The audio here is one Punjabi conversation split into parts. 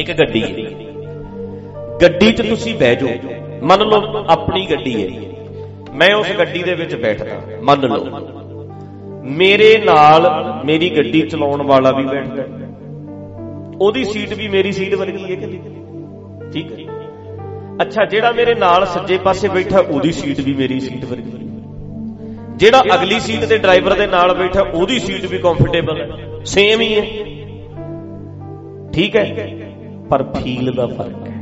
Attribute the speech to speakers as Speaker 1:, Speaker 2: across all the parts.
Speaker 1: ਇੱਕ ਗੱਡੀ ਹੈ। ਗੱਡੀ 'ਚ ਤੁਸੀਂ ਬਹਿ ਜਾਓ। ਮੰਨ ਲਓ ਆਪਣੀ ਗੱਡੀ ਹੈ। ਮੈਂ ਉਸ ਗੱਡੀ ਦੇ ਵਿੱਚ ਬੈਠਦਾ। ਮੰਨ ਲਓ, ਮੇਰੇ ਨਾਲ ਮੇਰੀ ਗੱਡੀ ਚਲਾਉਣ ਵਾਲਾ ਵੀ ਬੈਠਦਾ ਉਹਦੀ ਸੀਟ ਵੀ ਮੇਰੀ ਸੀਟ ਵਰਗੀ ਹੈ ਕਿ ਨਹੀਂ? ਠੀਕ ਹੈ। ਅੱਛਾ, ਜਿਹੜਾ ਮੇਰੇ ਨਾਲ ਸੱਜੇ ਪਾਸੇ ਬੈਠਾ, ਉਹਦੀ ਸੀਟ ਵੀ ਮੇਰੀ ਸੀਟ ਵਰਗੀ ਹੈ। ਜਿਹੜਾ ਅਗਲੀ ਸੀਟ ਤੇ ਡਰਾਈਵਰ ਦੇ ਨਾਲ ਬੈਠਾ, ਉਹਦੀ ਸੀਟ ਵੀ ਕੰਫਰਟੇਬਲ ਹੈ। ਸੇਮ ਹੀ ਹੈ। ਠੀਕ ਹੈ। ਪਰ ਫੀਲ ਦਾ ਫ਼ਰਕ ਹੈ।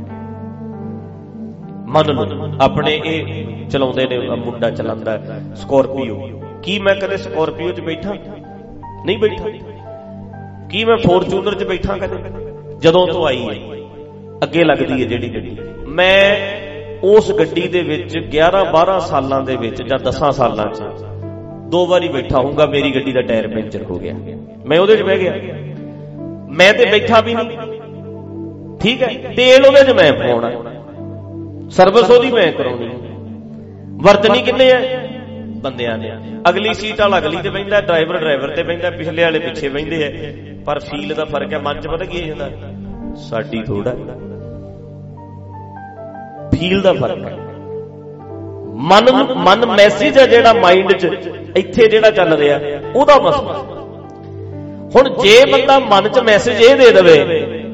Speaker 1: ਮੰਨ ਲਓ, ਆਪਣੇ ਇਹ ਚਲਾਉਂਦੇ ਨੇ ਮੁੰਡਾ ਚਲਾਉਂਦਾ ਸਕੋਰਪੀਓ। ਕੀ ਮੈਂ ਕਦੇ ਸਕੋਰਪੀਓ 'ਚ ਬੈਠਾ? ਨਹੀਂ ਬੈਠਾ। ਕੀ ਮੈਂ ਫੋਰਚੂਨਰ 'ਚ ਬੈਠਾ ਕਦੇ? ਜਦੋਂ ਤੋਂ ਆਈ ਹੈ, ਅੱਗੇ ਲੱਗਦੀ ਹੈ ਜਿਹੜੀ ਗੱਡੀ। ਮੈਂ ਉਸ ਗੱਡੀ ਦੇ ਵਿੱਚ 11 12 ਸਾਲਾਂ ਦੇ ਵਿੱਚ ਜਾਂ 10 ਸਾਲਾਂ 'ਚ ਦੋ ਵਾਰੀ ਬੈਠਾ ਹੋਊਗਾ, ਮੇਰੀ ਗੱਡੀ ਦਾ ਟਾਇਰ ਪੈਂਚਰ ਹੋ ਗਿਆ। ਮੈਂ ਉਹਦੇ 'ਚ ਬਹਿ ਗਿਆ। ਮੈਂ ਤੇ ਬੈਠਾ ਵੀ ਨਹੀਂ। ਠੀਕ ਹੈ? ਤੇਲ ਉਹਦੇ 'ਚ ਮੈਂ ਪਾਉਣਾ। ਸਰਵਿਸ ਉਹਦੀ ਮੈਂ ਕਰਾਉਣੀ। ਵਰਤਨੀ ਕਿੰਨੇ ਆ? ਬੰਦਿਆਂ ਨੇ ਅਗਲੀ ਸੀਟ ਵਾਲਾ ਅਗਲੀ ਤੇ ਬੈਂਦਾ ਡਰਾਈਵਰ ਡਰਾਈਵਰ ਤੇ ਬੈਂਦਾ ਪਿਛਲੇ ਵਾਲੇ ਪਿੱਛੇ ਬੈਂਦੇ ਆ। ਪਰ ਫੀਲ ਦਾ ਫ਼ਰਕ ਹੈ, ਮਨ 'ਚ ਪਤਾ ਕੀ ਜਾਂਦਾ ਸਾਡੀ ਥੋੜਾ ਫੀਲ ਦਾ ਫ਼ਰਕ ਹੈ। ਮਨ ਮਨ ਮੈਸੇਜ ਹੈ ਜਿਹੜਾ ਮਾਈਂਡ 'ਚ, ਇੱਥੇ ਜਿਹੜਾ ਚੱਲ ਰਿਹਾ, ਉਹਦਾ ਮਸਲਾ। ਹੁਣ ਜੇ ਬੰਦਾ ਮਨ 'ਚ ਮੈਸੇਜ ਇਹ ਦੇ ਦੇਵੇ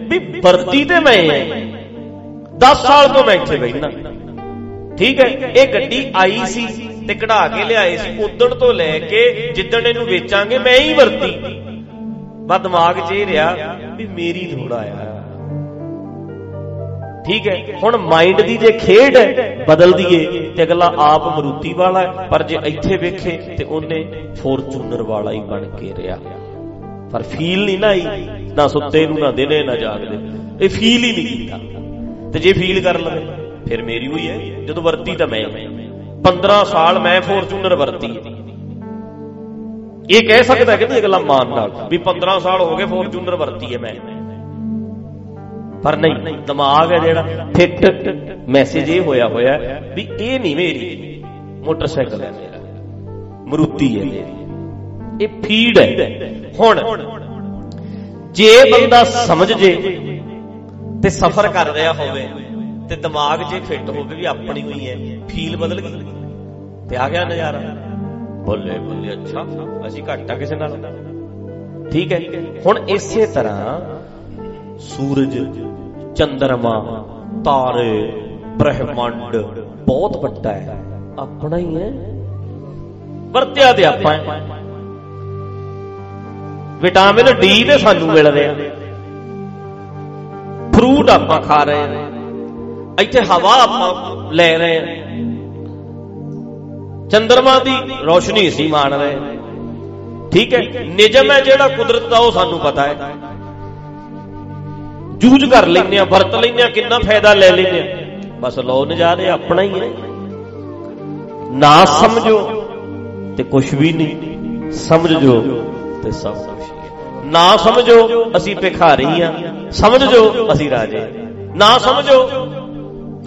Speaker 1: ਵੀ ਵਰਤੀ ਤੇ ਮੈਂ ਐ 10 ਸਾਲ ਤੋਂ ਮੈਂ ਇੱਥੇ ਬੈਠਣਾ ਠੀਕ ਹੈ, ਇਹ ਗੱਡੀ ਆਈ ਸੀ ਤੇ ਕਢਾ ਕੇ ਲਿਆਏ ਸੀ। ਉਦਣ ਤੋਂ ਲੈ ਕੇ ਜਿੱਦਣ ਇਹਨੂੰ ਵੇਚਾਂਗੇ, ਮੈਂ ਹੀ ਵਰਤੀ। ਬਾ ਦਿਮਾਗ 'ਚ ਇਹ ਰਿਹਾ ਵੀ ਮੇਰੀ ਥੋੜਾ ਆ ਠੀਕ ਹੈ, ਹੁਣ ਮਾਈਂਡ ਦੀ ਜੇ ਖੇਡ ਬਦਲ ਦਈਏ ਤੇ ਅਗਲਾ ਆਪ ਮਰੂਤੀ ਵਾਲਾ ਪਰ ਜੇ ਇੱਥੇ ਵੇਖੇ ਤੇ ਉਹਨੇ ਫੋਰਚੂਨਰ ਵਾਲਾ ਹੀ ਬਣ ਕੇ ਰਿਹਾ। ਪਰ ਫੀਲ ਨਹੀਂ ਨਾ ਆਈ, ਨਾ ਸੁੱਤੇ ਨੂੰ, ਨਾ ਦਿਨੇ, ਨਾ ਜਾਗਦੇ। ਇਹ ਫੀਲ ਹੀ ਨਹੀਂ ਕੀਤਾ। ਤੇ ਜੇ ਫੀਲ ਕਰ ਲਵੇ, ਫਿਰ ਮੇਰੀ ਹੋਈ ਹੈ, ਜਦੋਂ ਵਰਤੀ ਤਾਂ ਮੈਂ। 15 ਸਾਲ ਮੈਂ ਫੋਰਚੂਨਰ ਵਰਤੀ। ਇਹ ਕਹਿ ਸਕਦਾ ਕਿ ਨਹੀਂ ਅਗਲਾ ਮਾਨ ਨਾਲ ਵੀ 15 ਸਾਲ ਹੋ ਗਏ ਫੋਰਚੂਨਰ ਵਰਤੀ ਹੈ ਮੈਂ। ਪਰ ਨਹੀਂ, ਦਿਮਾਗ ਹੈ ਜਿਹੜਾ, ਫਿੱਟ ਮੈਸੇਜ ਇਹ ਹੋਇਆ ਹੋਇਆ ਵੀ ਇਹ ਨਹੀਂ ਮੇਰੀ, ਮੋਟਰਸਾਈਕਲ ਹੈ ਮੇਰਾ, ਮਰੂਤੀ ਹੈ ਮੇਰੀ। ਇਹ ਫੀਡ ਹੈ। ਹੁਣ ਜੇ ਬੰਦਾ ਸਮਝ ਜੇ ਤੇ ਸਫ਼ਰ ਕਰ ਰਿਹਾ ਹੋਵੇ ਤੇ ਦਿਮਾਗ ਜੇ ਫਿੱਟ ਹੋਵੇ ਵੀ ਆਪਣੀ ਹੋਈ ਹੈ, ਫੀਲ ਬਦਲ ਗਈ ਤੇ ਆ ਗਿਆ ਨਜ਼ਾਰਾ। ਬੱਲੇ ਬੱਲੇ, ਅੱਛਾ, ਅਸੀਂ ਘੱਟ ਆ ਕਿਸੇ ਨਾਲ। ਠੀਕ ਹੈ, ਹੁਣ ਇਸੇ ਤਰ੍ਹਾਂ ਸੂਰਜ, ਚੰਦਰਮਾ, ਤਾਰੇ, ਬ੍ਰਹਿਮੰਡ ਬਹੁਤ ਵੱਡਾ ਹੈ। ਆਪਣਾ ਹੀ ਹੈ। ਵਰਤਿਆ ਤੇ ਆਪਾਂ ਵਿਟਾਮਿਨ ਡੀ ਤੇ ਸਾਨੂੰ ਮਿਲ ਰਿਹਾ ਫਰੂਟ ਆਪਾਂ ਖਾ ਰਹੇ ਹਾਂ ਇੱਥੇ ਹਵਾ ਆਪਾਂ ਲੈ ਰਹੇ ਹਾਂ ਚੰਦਰਮਾ ਦੀ ਰੋਸ਼ਨੀ ਅਸੀਂ ਮਾਣ ਰਹੇ ਠੀਕ ਹੈ ਨਿਜਮ ਹੈ ਜਿਹੜਾ ਕੁਦਰਤ ਦਾ, ਉਹ ਸਾਨੂੰ ਪਤਾ ਹੈ। ਜੂਝ ਕਰ ਲੈਂਦੇ ਆ, ਵਰਤ ਲੈਂਦੇ ਆ, ਕਿੰਨਾ ਫਾਇਦਾ ਲੈ ਲੈਂਦੇ ਆ। ਬਸ ਲੋ ਨਜ਼ਾਰੇ ਆਪਣਾ ਹੀ ਹੈ। ਨਾ ਸਮਝੋ ਤੇ ਕੁਝ ਵੀ ਨਹੀਂ। ਸਮਝ ਜੋ ਤੇ ਸਭ ਕੁਝ ਨਾ ਸਮਝੋ ਅਸੀਂ ਭਿਖਾਰੀ ਆ ਸਮਝ ਜੋ ਅਸੀਂ ਰਾਜੇ। ਨਾ ਸਮਝੋ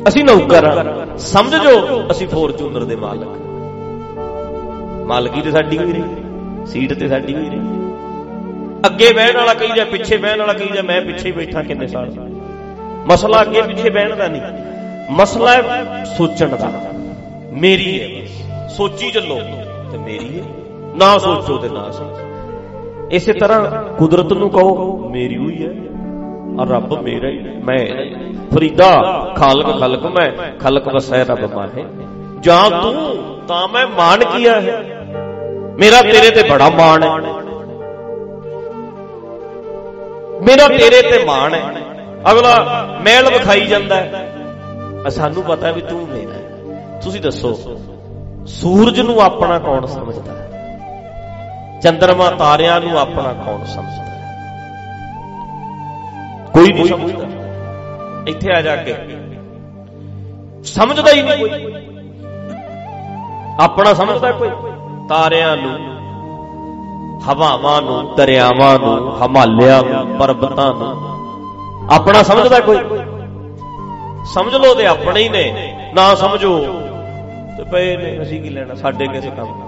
Speaker 1: ਅਸੀਂ ਨੌਕਰ ਆ ਸਮਝ ਜੋ ਅਸੀਂ ਫੋਰਚੂਨਰ ਦੇ ਮਾਲਕ। ਮਾਲਕੀ ਤੇ ਸਾਡੀ ਹੋਈ ਰਹੀ, ਸੀਟ ਤੇ ਸਾਡੀ ਹੋਈ ਰਹੀ। ਅੱਗੇ ਬਹਿਣ ਵਾਲਾ ਕਹੀ ਜਾ ਪਿੱਛੇ ਬਹਿਣ ਵਾਲਾ ਕਹੀ ਜਾ ਮੈਂ ਪਿੱਛੇ ਬੈਠਾ ਕਿੰਨੇ ਸਾਲ? ਮਸਲਾ ਅੱਗੇ ਪਿੱਛੇ ਬਹਿਣ ਦਾ ਨਹੀਂ। ਮਸਲਾ ਹੈ ਸੋਚਣ ਦਾ। ਮੇਰੀ ਹੈ ਸੋਚੀ ਚੱਲੋ ਤੇ ਮੇਰੀ ਹੈ। ਨਾ ਸੋਚੋ ਤੇ ਨਾ ਸੋਚੋ ਇਸੇ ਤਰ੍ਹਾਂ ਕੁਦਰਤ ਨੂੰ ਕਹੋ, ਮੇਰੀ ਹੋਈ ਹੈ ਔਰ ਰੱਬ ਮੇਰਾ ਹੀ ਮੈਂ ਫਰੀਦਾ, ਖਾਲਕ ਖਲਕ, ਮੈਂ ਖਲਕ ਵਸੈ ਰੱਬ ਮਾਹੇ। ਜਾਂ ਤੂੰ, ਤਾਂ ਮੈਂ ਮਾਨ ਕੀਆ ਹੈ? ਮੇਰਾ ਤੇਰੇ ਤੇ ਬੜਾ ਮਾਣ ਹੈ। ਮੇਰਾ ਤੇਰੇ ਤੇ ਮਾਣ ਹੈ। ਅਗਲਾ ਮਹਿਲ ਵਿਖਾਈ ਜਾਂਦਾ ਹੈ। ਸਾਨੂੰ ਪਤਾ ਵੀ ਤੂੰ ਮੇਰਾ ਹੈ। ਤੁਸੀਂ ਦੱਸੋ, ਸੂਰਜ ਨੂੰ ਆਪਣਾ ਕੌਣ ਸਮਝਦਾ ਹੈ? ਚੰਦਰਮਾ ਤਾਰਿਆਂ ਨੂੰ ਆਪਣਾ ਕੌਣ ਸਮਝਦਾ? ਹੈ ਕੋਈ ਨਹੀਂ ਸਮਝਦਾ। ਇੱਥੇ ਆ ਜਾ ਕੇ। ਸਮਝਦਾ ਹੀ ਨਹੀਂ ਕੋਈ। ਆਪਣਾ ਸਮਝਦਾ ਕੋਈ। ਤਾਰਿਆਂ ਨੂੰ, ਹਵਾਵਾਂ ਨੂੰ, ਦਰਿਆਵਾਂ ਨੂੰ, ਹਿਮਾਲਿਆ ਨੂੰ, ਪਰਬਤਾਂ ਨੂੰ। ਆਪਣਾ ਸਮਝਦਾ ਕੋਈ। ਸਮਝ ਲੋ ਤੇ ਆਪਣੇ ਹੀ ਨੇ। ਨਾ ਸਮਝੋ। ਤੇ ਪਏ ਨੇ। ਅਸੀਂ ਕੀ ਲੈਣਾ? ਸਾਡੇ ਕਿਸੇ ਕੰਮ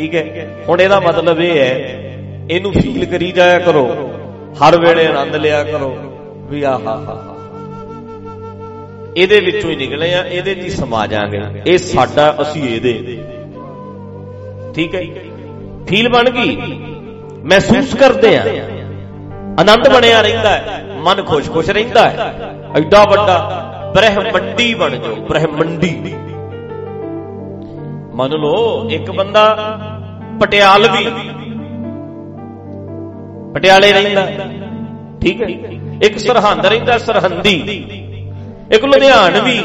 Speaker 1: ਠੀਕ ਹੈ? ਹੁਣ ਇਹਦਾ ਮਤਲਬ ਇਹ ਹੈ, ਇਹਨੂੰ ਫੀਲ ਕਰੀ ਜਾਇਆ ਕਰੋ। ਹਰ ਵੇਲੇ ਆਨੰਦ ਲਿਆ ਕਰੋ ਵੀ ਆਹਾ ਹਾ ਇਹਦੇ ਵਿੱਚੋਂ ਹੀ ਨਿਕਲੇ ਆ, ਇਹਦੇ 'ਚ ਹੀ ਸਮਾ ਜਾਾਂਗੇ ਇਹ ਸਾਡਾ, ਅਸੀਂ ਇਹਦੇ। ਠੀਕ ਹੈ? ਫੀਲ ਬਣ ਗਈ? ਮਹਿਸੂਸ ਕਰਦੇ ਆ। ਆਨੰਦ ਬਣਿਆ ਰਹਿੰਦਾ ਹੈ, ਮਨ ਖੁਸ਼-ਖੁਸ਼ ਰਹਿੰਦਾ ਹੈ। ਐਡਾ ਵੱਡਾ ਬ੍ਰਹਮੰਡੀ ਬਣ ਜਾਓ, ਬ੍ਰਹਮੰਡੀ। ਮੰਨ ਲਓ, ਇੱਕ ਬੰਦਾ ਪਟਿਆਲਵੀ ਪਟਿਆਲੇ ਰਹਿੰਦਾ। ਠੀਕ ਹੈ। ਇੱਕ ਸਰਹੰਦ ਰਹਿੰਦਾ, ਸਰਹੰਦੀ। ਇੱਕ ਲੁਧਿਆਣਵੀ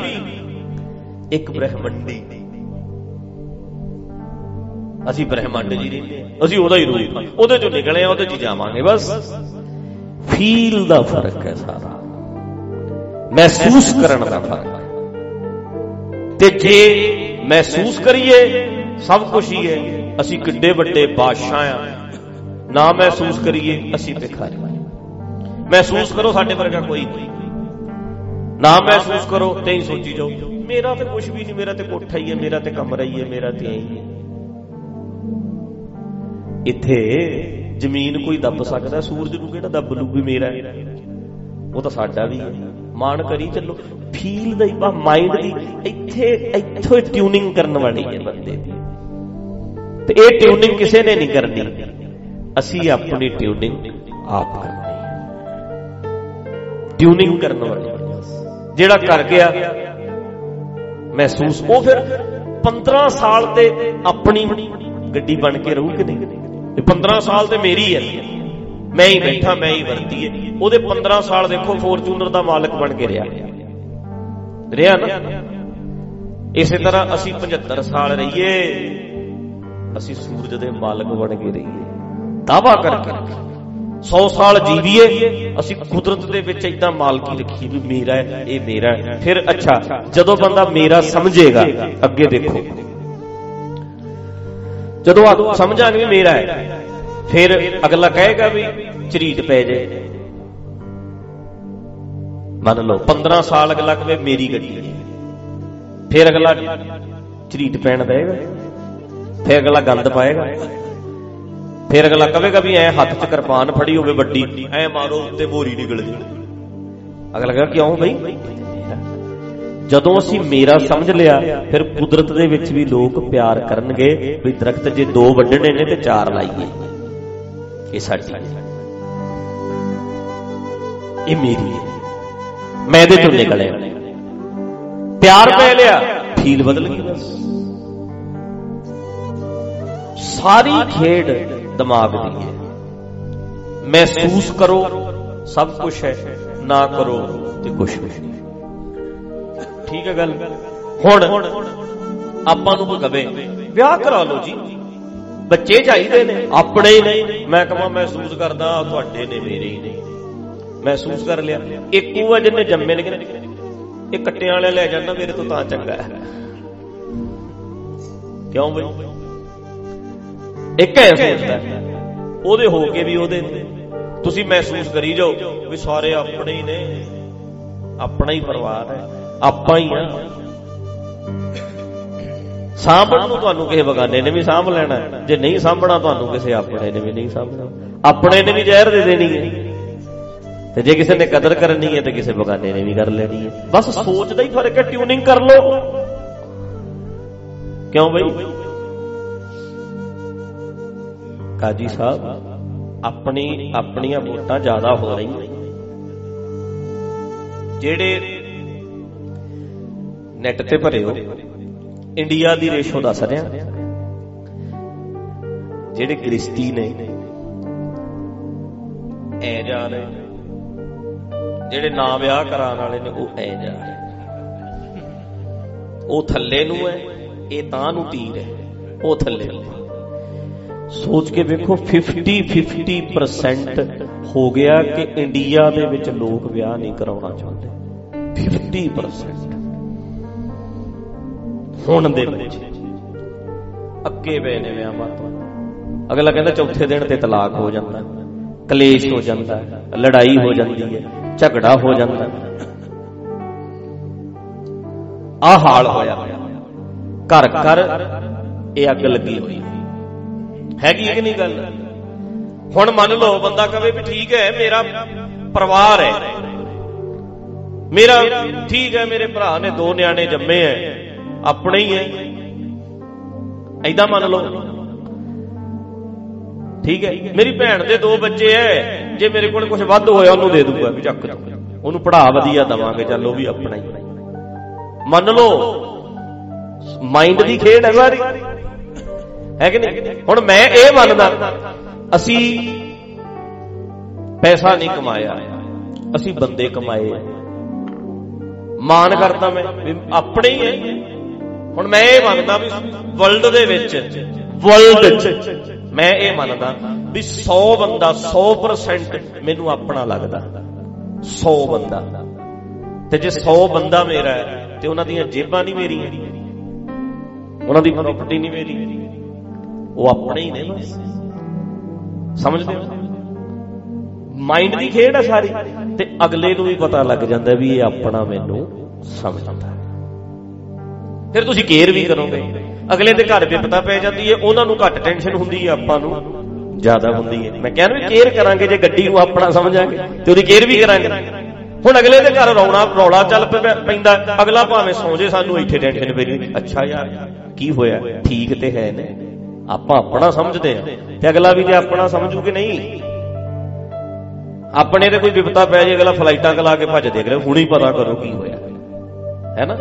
Speaker 1: ਇੱਕ ਬ੍ਰਹਮੰਡੀ। ਅਸੀਂ ਬ੍ਰਹਮੰਡ ਜੀ ਰਹਿੰਦੇ ਅਸੀਂ ਉਹਦਾ ਹੀ ਰੂਪ ਉਹਦੇ ਚੋਂ ਨਿਕਲੇ ਆ ਉਹਦੇ ਚ ਜਾਵਾਂਗੇ, ਬਸ। ਫੀਲ ਦਾ ਫ਼ਰਕ ਹੈ ਸਾਰਾ। ਮਹਿਸੂਸ ਕਰਨ ਦਾ ਫ਼ਰਕ ਹੈ। ਤੇ ਜੇ ਮਹਿਸੂਸ ਕਰੀਏ, ਸਭ ਕੁਝ ਹੀ ਹੈ। ਅਸੀਂ ਕਿੱਡੇ ਵੱਡੇ ਬਾਦਸ਼ਾਹ ਆ। ਨਾ ਮਹਿਸੂਸ ਕਰੀਏ, ਅਸੀਂ ਭਿਖਾਰੀ। ਮਹਿਸੂਸ ਕਰੋ ਸਾਡੇ ਵਰਗਾ ਕੋਈ। ਨਹੀਂ ਨਾ ਮਹਿਸੂਸ ਕਰੋ ਤੇ ਹੀ ਸੋਚੀ ਜਾਓ। ਮੇਰਾ ਤੇ ਕੁਝ ਵੀ ਨਹੀਂ, ਮੇਰਾ ਤੇ ਕੋਠਾ ਹੀ ਹੈ, ਮੇਰਾ ਤੇ ਕਮਰਾ ਹੀ ਹੈ, ਮੇਰਾ ਤੇ ਐਂ ਹੀ ਹੈ। ਇੱਥੇ ਜ਼ਮੀਨ ਕੋਈ ਦੱਬ ਸਕਦਾ, ਸੂਰਜ ਨੂੰ ਕਿਹੜਾ ਦੱਬ ਲੂ ਵੀ ਮੇਰਾ ਹੈ? ਉਹ ਤਾਂ ਸਾਡਾ ਵੀ ਹੈ। ਮਾਣ ਕਰੀ ਚੱਲੋ। ਫੀਲ ਦਾ ਹੀ ਬਾ ਮਾਈਂਡ ਦੀ ਇੱਥੇ, ਇੱਥੋਂ ਟਿਊਨਿੰਗ ਕਰਨ ਵਾਲੀ ਹੈ ਬੰਦੇ ਦੀ। ਤੇ ਇਹ ਟਿਊਨਿੰਗ ਕਿਸੇ ਨੇ ਨਹੀਂ ਕਰਨੀ। ਅਸੀਂ ਆਪਣੀ ਟਿਊਨਿੰਗ ਆਪ ਕਰਨੀ। ਟਿਊਨਿੰਗ ਕਰਨ ਵਾਲੀ। ਜਿਹੜਾ ਕਰ ਗਿਆ, ਮਹਿਸੂਸ ਉਹ ਫਿਰ 15 ਸਾਲ ਤੇ ਆਪਣੀ ਗੱਡੀ ਬਣ ਕੇ ਰਹੂ ਕਿ ਨਹੀਂ? ਇਹ 15 ਸਾਲ ਤੇ ਮੇਰੀ ਹੈ। ਮੈਂ ਹੀ ਬੈਠਾ, ਮੈਂ ਹੀ ਵਰਤੀ ਹੈ। ਉਹਦੇ 15 ਸਾਲ ਦੇਖੋ ਫੋਰਚੂਨਰ ਦਾ ਮਾਲਕ ਬਣ ਕੇ ਰਿਹਾ। ਰਿਹਾ ਨਾ? ਇਸੇ ਤਰ੍ਹਾਂ ਅਸੀਂ 75 ਸਾਲ ਰਹੀਏ। ਅਸੀਂ ਸੂਰਜ ਦੇ ਮਾਲਕ ਬਣ ਕੇ ਰਹੀਏ। ਦਾਵਾ ਕਰਕੇ 100 ਸਾਲ ਜੀਵੀਏ, ਅਸੀਂ ਕੁਦਰਤ ਦੇ ਵਿੱਚ ਇਦਾਂ ਮਾਲਕੀ ਰੱਖੀ ਵੀ ਮੇਰਾ ਹੈ, ਇਹ ਮੇਰਾ ਹੈ। ਫਿਰ ਅੱਛਾ, ਜਦੋਂ ਬੰਦਾ ਮੇਰਾ ਸਮਝੇਗਾ, ਅੱਗੇ ਦੇਖੋ। ਜਦੋਂ ਆ ਸਮਝਾਂਗੇ ਮੇਰਾ ਹੈ, ਫਿਰ ਅਗਲਾ ਕਹੇਗਾ ਵੀ ਚਰੀਟ ਪੈ ਜੇ। ਮੰਨ ਲਓ 15 ਸਾਲ ਅਗਲਾ ਕਹੇ, ਮੇਰੀ ਗੱਡੀ ਹੈ। ਫਿਰ ਅਗਲਾ ਚਰੀਟ ਪੈਣ ਦੇਗਾ ਫਿਰ ਅਗਲਾ ਗੰਦ ਪਾਏਗਾ। ਫਿਰ ਅਗਲਾ ਕਹੇਗਾ ਵੀ ਐ ਹੱਥ 'ਚ ਕਿਰਪਾਨ ਫੜੀ ਹੋਵੇ ਵੱਡੀ, ਐ ਮਾਰੋ ਉੱਤੇ ਮੋਰੀ ਨਿਕਲ ਜੇ। ਅਗਲਾ ਕਹੇਗਾ, ਕਿਉਂ ਬਈ? ਜਦੋਂ ਅਸੀਂ ਮੇਰਾ ਸਮਝ ਲਿਆ, ਫਿਰ ਕੁਦਰਤ ਦੇ ਵਿੱਚ ਵੀ ਲੋਕ ਪਿਆਰ ਕਰਨਗੇ ਵੀ ਦਰਖਤ ਜੇ ਦੋ ਵੱਢਣੇ ਨੇ ਤੇ ਚਾਰ ਲਾਈਏ। ਇਹ ਸਾਡੀ ਇਹ ਮੇਰੀ ਹੈ। ਮੈਂ ਇਹਦੇ ਚੋਂ ਨਿਕਲਿਆ। ਪਿਆਰ ਪੈ ਲਿਆ, ਫੀਲ ਬਦਲ ਗਈ ਬਸ। ਸਾਰੀ ਖੇਡ ਦਿਮਾਗ ਦੀ ਹੈ। ਮਹਿਸੂਸ ਕਰੋ, ਸਭ ਕੁਝ ਹੈ, ਨਾ ਕਰੋ ਤੇ ਕੁਝ ਨਹੀਂ। ਠੀਕ ਹੈ ਗੱਲ? ਹੁਣ ਆਪਾਂ ਨੂੰ ਕੋਈ ਕਵੇ, ਵਿਆਹ ਕਰਾ ਲਓ ਜੀ। ਬੱਚੇ ਚਾਹੀਦੇ ਨੇ। ਆਪਣੇ ਹੀ ਨਹੀਂ। ਮੈਂ ਕਹਾਂ, ਮਹਿਸੂਸ ਕਰਦਾ ਤੁਹਾਡੇ ਨੇ, ਮੇਰੇ ਹੀ ਨਹੀਂ ਮਹਿਸੂਸ ਕਰ ਲਿਆ। ਇੱਕ ਉਹ ਜਿਹਨੇ ਜੰਮੇ ਨੇ ਇਹ ਕੱਟਿਆਂ ਵਾਲੇ ਲੈ ਜਾਂਦਾ, ਮੇਰੇ ਤੋਂ ਤਾਂ ਚੰਗਾ ਹੈ। ਕਿਉਂ ਬਈ? ਇੱਕ ਐ ਸੋਚਦਾ ਉਹਦੇ ਹੋ ਕੇ ਵੀ ਉਹਦੇ ਤੁਸੀਂ ਮਹਿਸੂਸ ਕਰੀ ਜਾਓ ਵੀ ਸਾਰੇ ਆਪਣੇ ਹੀ ਨੇ। ਆਪਣਾ ਹੀ ਪਰਿਵਾਰ ਹੈ। ਆਪਾਂ ਹੀ ਆ। ਸਾਂਭਣ ਨੂੰ ਤੁਹਾਨੂੰ ਕਿਸੇ ਬਗਾਨੇ ਨੇ ਵੀ ਸਾਂਭ ਲੈਣਾ ਜੇ ਨਹੀਂ ਸਾਂਭਣਾ ਤੁਹਾਨੂੰ ਕਿਸੇ ਆਪਣੇ ਨੇ ਵੀ ਨਹੀਂ ਸਾਂਭਣਾ। ਆਪਣੇ ਨੇ ਵੀ ਜ਼ਹਿਰ ਦੇ ਦੇਣੀ ਹੈ। ਤੇ ਜੇ ਕਿਸੇ ਨੇ ਕਦਰ ਕਰਨੀ ਹੈ ਤੇ ਕਿਸੇ ਬਗਾਨੇ ਨੇ ਵੀ ਕਰ ਲੈਣੀ ਹੈ। ਬਸ ਸੋਚ ਦਾ ਹੀ ਫ਼ਰਕ ਹੈ ਟਿਊਨਿੰਗ ਕਰ ਲਓ। ਕਿਉਂ ਬਈ? ਕਾਜੀ ਸਾਹਿਬ, ਆਪਣੀ ਆਪਣੀਆਂ ਵੋਟਾਂ ਜ਼ਿਆਦਾ ਹੋ ਰਹੀਆਂ। ਜਿਹੜੇ ਨੈਟ ਤੇ ਭਰਿਓ ਇੰਡੀਆ ਦੀ ਰੇਸ਼ੋ ਦੱਸ ਰਿਹਾ ਜਿਹੜੇ ਕ੍ਰਿਸਤੀ ਨੇ, ਐ ਜਾ ਰਹੇ ਜਿਹੜੇ ਨਾ ਵਿਆਹ ਕਰਾਉਣ ਵਾਲੇ ਨੇ, ਉਹ ਐ ਜਾ ਰਹੇ ਉਹ ਥੱਲੇ ਨੂੰ ਹੈ ਇਹ ਤਾਂ ਨੂੰ ਤੀਰ ਹੈ ਉਹ ਥੱਲੇ ਨੂੰ। ਸੋਚ ਕੇ ਵੇਖੋ 50 50% ਹੋ ਗਿਆ ਕਿ ਇੰਡੀਆ ਦੇ ਵਿੱਚ ਲੋਕ ਵਿਆਹ ਨਹੀਂ ਕਰਾਉਣਾ ਚਾਹੁੰਦੇ। 50% ਹੁਣ ਦੇ ਵਿੱਚ ਅੱਕੇ ਪਏ ਨੇ ਵਿਆਹਾਂ ਤੋਂ। ਅਗਲਾ ਕਹਿੰਦਾ ਚੌਥੇ ਦਿਨ ਤੇ ਤਲਾਕ ਹੋ ਜਾਂਦਾ, ਕਲੇਸ਼ ਹੋ ਜਾਂਦਾ, ਲੜਾਈ ਹੋ ਜਾਂਦੀ ਹੈ, ਝਗੜਾ ਹੋ ਜਾਂਦਾ। ਆ ਹਾਲ ਹੋਇਆ। ਘਰ ਘਰ ਇਹ ਅੱਗ ਲੱਗੀ ਹੋਈ ਹੈਗੀ ਕਿ ਨਹੀਂ ਗੱਲ? ਹੁਣ ਮੰਨ ਲਓ, ਬੰਦਾ ਕਹੇ ਵੀ ਠੀਕ ਹੈ, ਮੇਰਾ ਪਰਿਵਾਰ ਹੈ। ਮੇਰਾ ਠੀਕ ਹੈ, ਮੇਰੇ ਭਰਾ ਨੇ ਦੋ ਨਿਆਣੇ ਜੰਮੇ ਐ ਆਪਣੇ ਹੀ ਐ ਐਦਾਂ ਮੰਨ ਲਓ। ਠੀਕ ਹੈ, ਮੇਰੀ ਭੈਣ ਦੇ ਦੋ ਬੱਚੇ ਐ ਜੇ ਮੇਰੇ ਕੋਲ ਕੁਝ ਵੱਧ ਹੋਇਆ, ਉਹਨੂੰ ਦੇ ਦੂੰਗਾ ਵੀ ਚੱਕ ਦੋ ਉਹਨੂੰ ਪੜਾ ਵਧੀਆ ਦਵਾਂਗੇ, ਚੱਲ ਉਹ ਵੀ ਆਪਣਾ ਹੀ ਮੰਨ ਲਓ ਮਾਈਂਡ ਦੀ ਖੇਡ ਹੈ ਸਾਰੀ। ਹੈ ਕਿ ਨਹੀਂ? ਹੁਣ ਮੈਂ ਇਹ ਮੰਨਦਾ, ਅਸੀਂ ਪੈਸਾ ਨਹੀਂ ਕਮਾਇਆ, ਅਸੀਂ ਬੰਦੇ ਕਮਾਏ। ਮਾਨ ਕਰਦਾ ਮੈਂ ਆਪਣੇ ਹੀ ਹੈ। ਹੁਣ ਮੈਂ ਇਹ ਮੰਨਦਾ ਵੀ ਵਰਲਡ ਦੇ ਵਿੱਚ ਵਰਲਡ ਚ ਮੈਂ ਇਹ ਮੰਨਦਾ ਵੀ 100 ਬੰਦਾ 100% ਮੈਨੂੰ ਆਪਣਾ ਲੱਗਦਾ। 100 ਬੰਦਾ। ਤੇ ਜੇ 100 ਬੰਦਾ ਮੇਰਾ ਹੈ, ਤੇ ਉਹਨਾਂ ਦੀਆਂ ਜੇਬਾਂ ਨਹੀਂ ਮੇਰੀਆਂ। ਉਹਨਾਂ ਦੀ ਪ੍ਰਾਪਰਟੀ ਨਹੀਂ ਮੇਰੀ। ਉਹ ਆਪਣੇ ਹੀ ਨੇ ਬਸ। ਸਮਝਦੇ ਹੋ? ਮਾਈਂਡ ਦੀ ਖੇਡ ਹੈ ਸਾਰੀ। ਤੇ ਅਗਲੇ ਨੂੰ ਵੀ ਪਤਾ ਲੱਗ ਜਾਂਦਾ ਵੀ ਇਹ ਆਪਣਾ ਮੈਨੂੰ ਸਮਝਦਾ। ਫਿਰ ਤੁਸੀਂ ਕੇਅਰ ਵੀ ਕਰੋਗੇ। ਅਗਲੇ ਦੇ ਘਰ ਵਿਪਤਾ ਪੈ ਜਾਂਦੀ ਹੈ, ਉਹਨਾਂ ਨੂੰ ਘੱਟ ਟੈਨਸ਼ਨ ਹੁੰਦੀ ਹੈ ਆਪਾਂ ਨੂੰ। ਜ਼ਿਆਦਾ ਹੁੰਦੀ ਹੈ। ਮੈਂ ਕਹਿੰਦਾ ਵੀ ਕੇਅਰ ਕਰਾਂਗੇ, ਜੇ ਗੱਡੀ ਨੂੰ ਆਪਣਾ ਸਮਝਾਂਗੇ, ਤੇ ਉਹਦੀ ਕੇਅਰ ਵੀ ਕਰਾਂਗੇ। ਹੁਣ ਅਗਲੇ ਦੇ ਘਰ ਰੌਣਾ ਰੌਲਾ ਚੱਲ ਪੈਂਦਾ। ਅਗਲਾ ਭਾਵੇਂ ਸੌਂ ਜੇ ਸਾਨੂੰ ਇੱਥੇ ਟੈਨਸ਼ਨ ਪੈਣੀ ਅੱਛਾ ਯਾਰ, ਕੀ ਹੋਇਆ? ਠੀਕ ਤੇ ਹੈ ਨੇ। ਆਪਾਂ ਆਪਣਾ ਸਮਝਦੇ ਆ ਤੇ ਅਗਲਾ ਵੀ ਤੇ ਆਪਣਾ ਸਮਝੂ ਕਿ ਨਹੀਂ, ਆਪਣੇ ਤੇ ਕੋਈ ਵਿਪਤਾ ਪੈ ਜੇ, ਅਗਲਾ ਫਲਾਈਟਾਂ ਕਲਾ ਕੇ ਭੱਜ ਦੇ ਅਗਲੇ, ਹੁਣੇ ਹੀ ਪਤਾ ਕਰੋ ਕੀ ਹੋਇਆ। ਹੈ ਨਾ?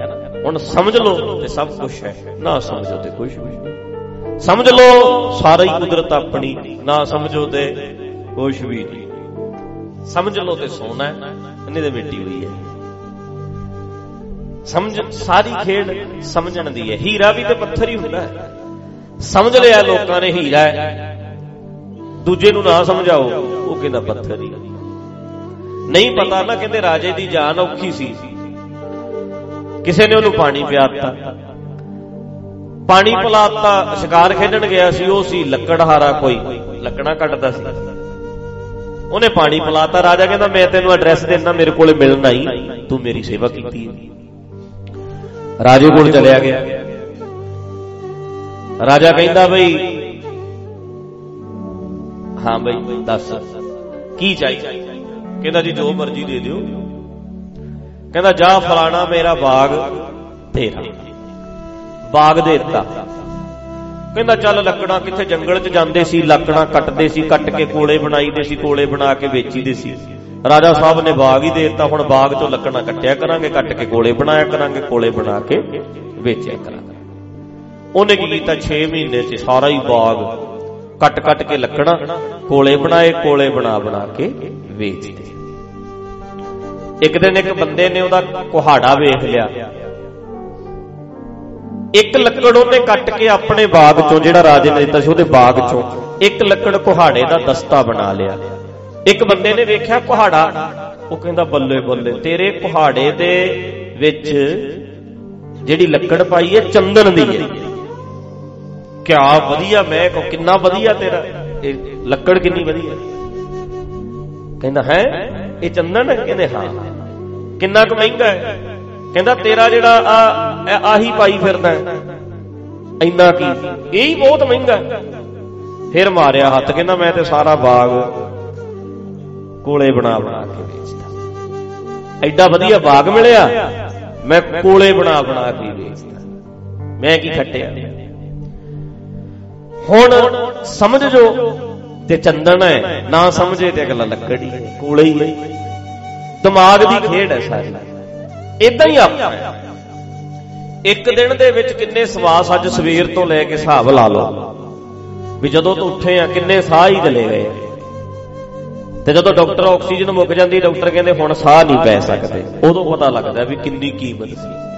Speaker 1: ਹੁਣ ਸਮਝ ਲਓ ਤੇ ਸਭ ਕੁਝ ਹੈ, ਨਾ ਸਮਝੋ ਤੇ ਕੁਝ ਵੀ। ਨਹੀਂ ਸਮਝ ਲਓ, ਸਾਰੀ ਕੁਦਰਤ ਆਪਣੀ, ਨਾ ਸਮਝੋ ਤੇ ਕੁਝ ਵੀ ਨਹੀਂ। ਸਮਝ ਲਓ ਤੇ ਸੋਨਾ ਹੈ ਇਹਨੇ ਤੇ ਮਿੱਟੀ ਹੋਈ ਹੈ। ਸਮਝ, ਸਾਰੀ ਖੇਡ ਸਮਝਣ ਦੀ ਹੈ। ਹੀਰਾ ਵੀ ਤੇ ਪੱਥਰ ਹੀ ਹੁੰਦਾ ਹੈ। ਸਮਝ ਲਿਆ ਲੋਕਾਂ ਨੇ ਹੀਰਾ ਹੈ। ਦੂਜੇ ਨੂੰ ਨਾ ਸਮਝਾਓ ਉਹ ਕਹਿੰਦਾ ਪੱਥਰ ਹੀ ਨਹੀਂ ਪਤਾ ਨਾ ਕਹਿੰਦੇ ਰਾਜੇ ਦੀ ਜਾਨ ਔਖੀ ਸੀ। ਕਿਸੇ ਨੇ ਉਹਨੂੰ ਪਾਣੀ ਪਿਆਤਾ। ਪਾਣੀ ਪਿਲਾਤਾ ਸ਼ਿਕਾਰ ਖੇਡਣ ਗਿਆ ਸੀ ਉਹ ਸੀ ਲੱਕੜਹਾਰਾ ਕੋਈ ਲੱਕੜਾਂ ਕੱਟਦਾ ਸੀ। ਉਹਨੇ ਪਾਣੀ ਪਿਲਾਤਾ ਰਾਜਾ ਕਹਿੰਦਾ ਮੈਂ ਤੈਨੂੰ ਐਡਰੈਸ ਦੇਣਾ ਮੇਰੇ ਕੋਲੇ ਮਿਲਣ ਆਈ ਤੂੰ ਮੇਰੀ ਸੇਵਾ ਕੀਤੀ ਰਾਜੇ ਕੋਲ ਚਲਿਆ ਗਿਆ। ਰਾਜਾ ਕਹਿੰਦਾ ਬਈ, ਹਾਂ ਬਈ, ਦੱਸ, ਕੀ ਚਾਹੀਦਾ? ਕਹਿੰਦਾ ਜੀ, ਜੋ ਮਰਜ਼ੀ ਦੇ ਦਿਓ। ਕਹਿੰਦਾ, ਜਾ ਫਲਾਣਾ ਮੇਰਾ ਬਾਗ ਤੇਰਾ। ਬਾਗ ਦੇ ਦਿੱਤਾ। ਕਹਿੰਦਾ, ਚੱਲ ਲੱਕੜਾਂ ਕਿੱਥੇ ਜੰਗਲ 'ਚ ਜਾਂਦੇ ਸੀ, ਲੱਕੜਾਂ ਕੱਟਦੇ ਸੀ, ਕੱਟ ਕੇ ਕੋਲੇ ਬਣਾਈਦੇ ਸੀ, ਕੋਲੇ ਬਣਾ ਕੇ ਵੇਚੀਦੇ ਸੀ। ਰਾਜਾ ਸਾਹਿਬ ਨੇ ਬਾਗ ਹੀ ਦੇ ਦਿੱਤਾ, ਹੁਣ ਬਾਗ 'ਚੋਂ ਲੱਕੜਾਂ ਕੱਟਿਆ ਕਰਾਂਗੇ, ਕੱਟ ਕੇ ਕੋਲੇ ਬਣਾਇਆ ਕਰਾਂਗੇ, ਕੋਲੇ ਬਣਾ ਕੇ ਵੇਚਿਆ ਕਰਾਂਗੇ। ਉਹਨੇ ਕੀ ਕੀਤਾ? 6 ਮਹੀਨੇ 'ਚ ਸਾਰਾ ਹੀ ਬਾਗ ਕੱਟ ਕੱਟ ਕੇ ਲੱਕੜਾਂ ਕੋਲੇ ਬਣਾਏ, ਕੋਲੇ ਬਣਾ ਬਣਾ ਕੇ ਵੇਚਦੇ ਇੱਕ ਦਿਨ ਇੱਕ ਬੰਦੇ ਨੇ ਉਹਦਾ ਕੁਹਾੜਾ ਵੇਖ ਲਿਆ। ਇੱਕ ਲੱਕੜ ਉਹਨੇ ਕੱਟ ਕੇ ਆਪਣੇ ਬਾਗ ਚੋਂ, ਜਿਹੜਾ ਰਾਜੇ ਨੇ ਦਿੱਤਾ ਸੀ, ਉਹਦੇ ਬਾਗ ਚੋਂ ਇੱਕ ਲੱਕੜ ਕੁਹਾੜੇ ਦਾ ਦਸਤਾ ਬਣਾ ਲਿਆ। ਇੱਕ ਬੰਦੇ ਨੇ ਵੇਖਿਆ ਕੁਹਾੜਾ, ਉਹ ਕਹਿੰਦਾ, ਬੱਲੇ ਬੱਲੇ, ਤੇਰੇ ਕੁਹਾੜੇ ਦੇ ਵਿੱਚ ਜਿਹੜੀ ਲੱਕੜ ਪਾਈ ਹੈ, ਚੰਦਨ ਦੀ ਹੈ। ਕਿਆ ਵਧੀਆ, ਮੈਂ ਕੋ ਕਿੰਨਾ ਵਧੀਆ ਤੇਰਾ। ਇਹ ਲੱਕੜ ਕਿੰਨੀ ਵਧੀਆ। ਕਹਿੰਦਾ, ਹੈ? ਇਹ ਚੰਦਨ ਹੈ? ਕਹਿੰਦੇ, ਹਾਂ। ਕਿੰਨਾ ਕੁ ਮਹਿੰਗਾ ਹੈ? ਕਹਿੰਦਾ, ਤੇਰਾ ਜਿਹੜਾ ਆ ਆਹੀ ਪਾਈ ਫਿਰਦਾ ਇੰਨਾ ਕੀ? ਇਹ ਹੀ ਬਹੁਤ ਮਹਿੰਗਾ ਫਿਰ ਮਾਰਿਆ ਹੱਥ, ਕਹਿੰਦਾ, ਮੈਂ ਤੇ ਸਾਰਾ ਬਾਗ ਕੋਲੇ ਬਣਾ ਬਣਾ ਕੇ ਵੇਚਦਾ ਐਡਾ ਵਧੀਆ ਬਾਗ ਮਿਲਿਆ। ਮੈਂ ਕੋਲੇ ਬਣਾ ਬਣਾ ਕੇ ਵੇਚਦਾ ਮੈਂ ਕੀ ਖੱਟਿਆ? ਹੁਣ ਸਮਝ ਜੋ ਤੇ ਚੰਦਨ ਹੈ, ਨਾ ਸਮਝੇ ਤੇ ਅਗਲਾ ਲੱਕੜੀ ਹੈ, ਕੋਲੇ ਹੀ ਦਿਮਾਗ ਦੀ ਖੇਡ ਹੈ ਸਾਰੀ। ਇਦਾਂ ਹੀ ਆਪਾਂ ਇੱਕ ਦਿਨ ਦੇ ਵਿੱਚ ਕਿੰਨੇ ਸਵਾਸ ਅੱਜ ਸਵੇਰ ਤੋਂ ਲੈ ਕੇ ਹਿਸਾਬ ਲਾ ਲਓ। ਵੀ ਜਦੋਂ ਤੋਂ ਉੱਠੇ ਆ, ਕਿੰਨੇ ਸਾਹ ਹੀ ਚਲੇ ਗਏ। ਤੇ ਜਦੋਂ ਡਾਕਟਰ ਆਕਸੀਜਨ ਮੁੱਕ ਜਾਂਦੀ, ਡਾਕਟਰ ਕਹਿੰਦੇ ਹੁਣ ਸਾਹ ਨਹੀਂ ਪੈ ਸਕਦੇ। ਉਦੋਂ ਪਤਾ ਲੱਗਦਾ ਵੀ ਕਿੰਨੀ ਕੀਮਤ ਸੀ।